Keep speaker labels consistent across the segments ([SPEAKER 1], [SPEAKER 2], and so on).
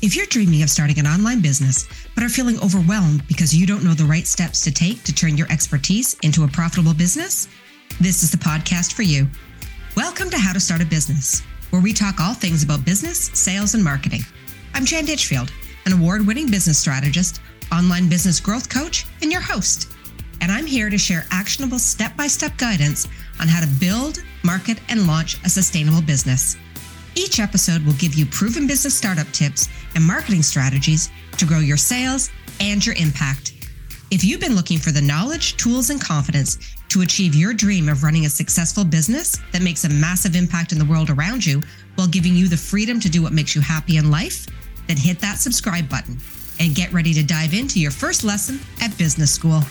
[SPEAKER 1] If you're dreaming of starting an online business, but are feeling overwhelmed because you don't know the right steps to take to turn your expertise into a profitable business, this is the podcast for you. Welcome to How to Start a Business, where we talk all things about business, sales, and marketing. I'm Jan Ditchfield, an award winning business strategist, online business growth coach, and your host. And I'm here to share actionable step by step guidance on how to build, market, and launch a sustainable business. Each episode will give you proven business startup tips and marketing strategies to grow your sales and your impact. If you've been looking for the knowledge, tools, and confidence to achieve your dream of running a successful business that makes a massive impact in the world around you while giving you the freedom to do what makes you happy in life, then hit that subscribe button and get ready to dive into your first lesson at business school.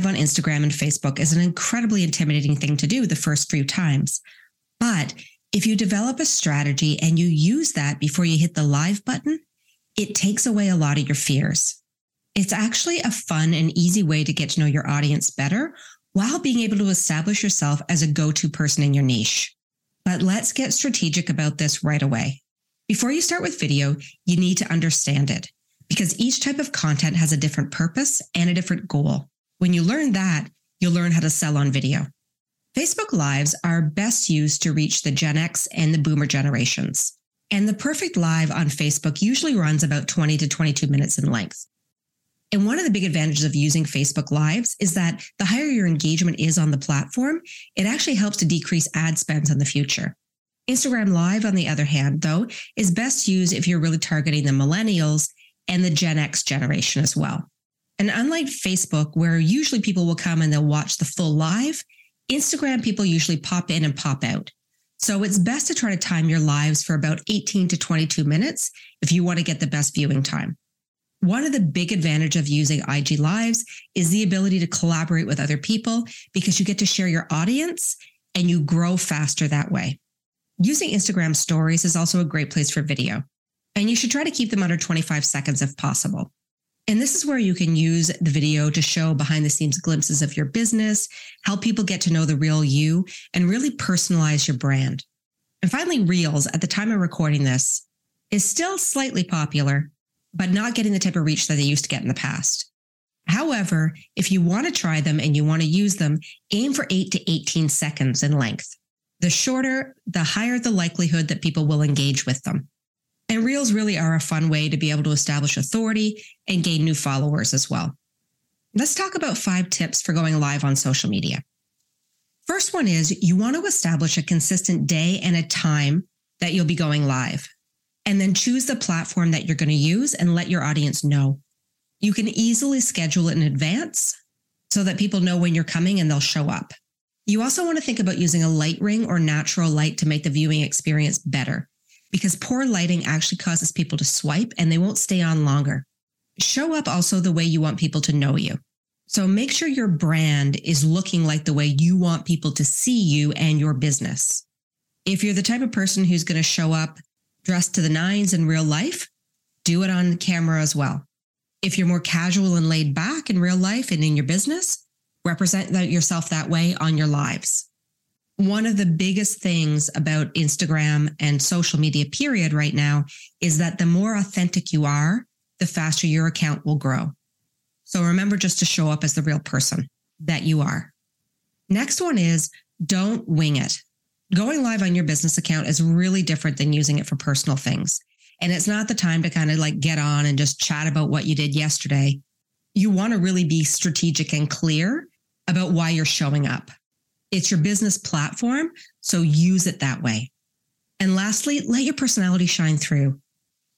[SPEAKER 1] Live on Instagram and Facebook is an incredibly intimidating thing to do the first few times. But if you develop a strategy and you use that before you hit the live button, it takes away a lot of your fears. It's actually a fun and easy way to get to know your audience better while being able to establish yourself as a go to person in your niche. But let's get strategic about this right away. Before you start with video, you need to understand it because each type of content has a different purpose and a different goal. When you learn that, you'll learn how to sell on video. Facebook Lives are best used to reach the Gen X and the boomer generations. And the perfect live on Facebook usually runs about 20 to 22 minutes in length. And one of the big advantages of using Facebook Lives is that the higher your engagement is on the platform, it actually helps to decrease ad spends in the future. Instagram Live, on the other hand, though, is best used if you're really targeting the millennials and the Gen X generation as well. And unlike Facebook, where usually people will come and they'll watch the full live, Instagram people usually pop in and pop out. So it's best to try to time your lives for about 18 to 22 minutes if you want to get the best viewing time. One of the big advantages of using IG Lives is the ability to collaborate with other people because you get to share your audience and you grow faster that way. Using Instagram stories is also a great place for video, and you should try to keep them under 25 seconds if possible. And this is where you can use the video to show behind the scenes glimpses of your business, help people get to know the real you, and really personalize your brand. And finally, Reels, at the time of recording this, is still slightly popular, but not getting the type of reach that they used to get in the past. However, if you want to try them and you want to use them, aim for 8 to 18 seconds in length. The shorter, the higher the likelihood that people will engage with them. And reels really are a fun way to be able to establish authority and gain new followers as well. Let's talk about five tips for going live on social media. First one is you want to establish a consistent day and a time that you'll be going live, and then choose the platform that you're going to use and let your audience know. You can easily schedule it in advance so that people know when you're coming and they'll show up. You also want to think about using a light ring or natural light to make the viewing experience better because poor lighting actually causes people to swipe and they won't stay on longer. Show up also the way you want people to know you. So make sure your brand is looking like the way you want people to see you and your business. If you're the type of person who's going to show up dressed to the nines in real life, do it on camera as well. If you're more casual and laid back in real life and in your business, represent yourself that way on your lives one of the biggest things about Instagram and social media, period, right now is that the more authentic you are, the faster your account will grow. So remember just to show up as the real person that you are. Next one is don't wing it. Going live on your business account is really different than using it for personal things. And it's not the time to kind of like get on and just chat about what you did yesterday. You want to really be strategic and clear about why you're showing up. It's your business platform, so use it that way. And lastly, let your personality shine through.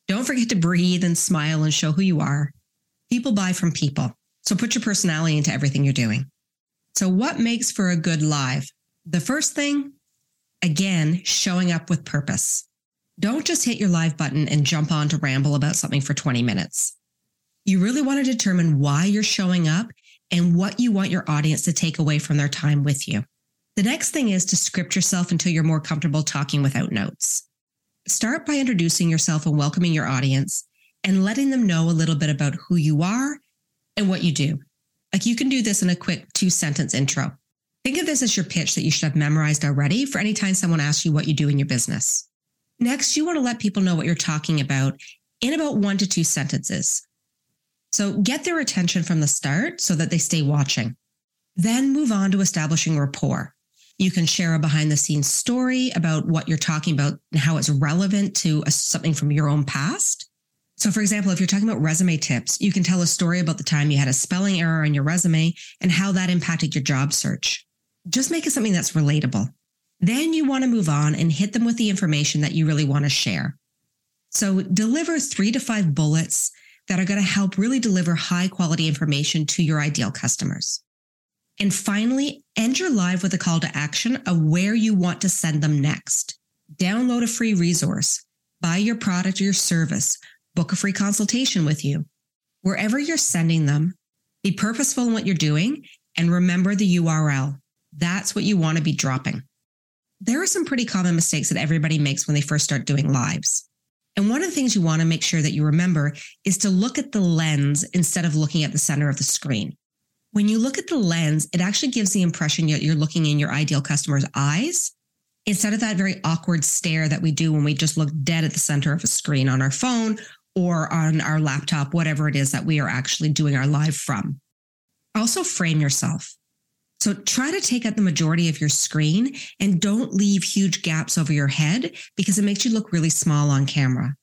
[SPEAKER 1] Don't forget to breathe and smile and show who you are. People buy from people. So put your personality into everything you're doing. So, what makes for a good live? The first thing, again, showing up with purpose. Don't just hit your live button and jump on to ramble about something for 20 minutes. You really want to determine why you're showing up and what you want your audience to take away from their time with you. The next thing is to script yourself until you're more comfortable talking without notes. Start by introducing yourself and welcoming your audience and letting them know a little bit about who you are and what you do. Like you can do this in a quick two sentence intro. Think of this as your pitch that you should have memorized already for any time someone asks you what you do in your business. Next, you want to let people know what you're talking about in about one to two sentences. So get their attention from the start so that they stay watching. Then move on to establishing rapport. You can share a behind the scenes story about what you're talking about and how it's relevant to a, something from your own past. So, for example, if you're talking about resume tips, you can tell a story about the time you had a spelling error on your resume and how that impacted your job search. Just make it something that's relatable. Then you want to move on and hit them with the information that you really want to share. So, deliver three to five bullets that are going to help really deliver high quality information to your ideal customers. And finally, end your live with a call to action of where you want to send them next. Download a free resource, buy your product or your service, book a free consultation with you. Wherever you're sending them, be purposeful in what you're doing and remember the URL. That's what you want to be dropping. There are some pretty common mistakes that everybody makes when they first start doing lives. And one of the things you want to make sure that you remember is to look at the lens instead of looking at the center of the screen. When you look at the lens, it actually gives the impression that you're looking in your ideal customer's eyes instead of that very awkward stare that we do when we just look dead at the center of a screen on our phone or on our laptop, whatever it is that we are actually doing our live from. Also, frame yourself. So try to take up the majority of your screen and don't leave huge gaps over your head because it makes you look really small on camera.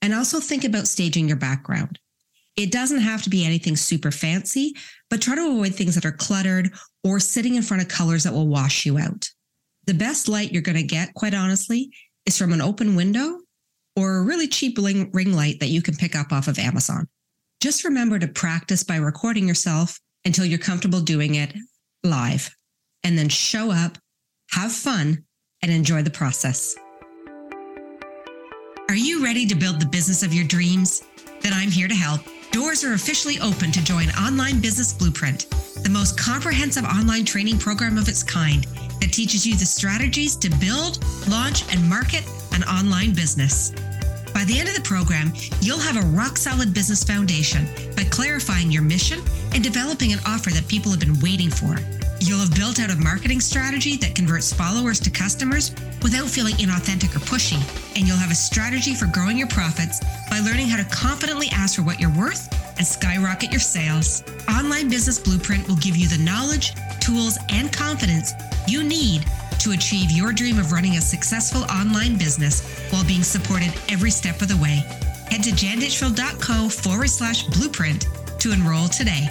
[SPEAKER 1] And also think about staging your background. It doesn't have to be anything super fancy, but try to avoid things that are cluttered or sitting in front of colors that will wash you out. The best light you're going to get, quite honestly, is from an open window or a really cheap ring light that you can pick up off of Amazon. Just remember to practice by recording yourself until you're comfortable doing it live and then show up, have fun, and enjoy the process. Are you ready to build the business of your dreams? Then I'm here to help. Doors are officially open to join Online Business Blueprint, the most comprehensive online training program of its kind that teaches you the strategies to build, launch, and market an online business. By the end of the program, you'll have a rock solid business foundation by clarifying your mission and developing an offer that people have been waiting for. You'll have built out a marketing strategy that converts followers to customers without feeling inauthentic or pushy. And you'll have a strategy for growing your profits by learning how to confidently ask for what you're worth and skyrocket your sales. Online Business Blueprint will give you the knowledge, tools, and confidence you need to achieve your dream of running a successful online business while being supported every step of the way. Head to janditchfield.co forward slash blueprint to enroll today.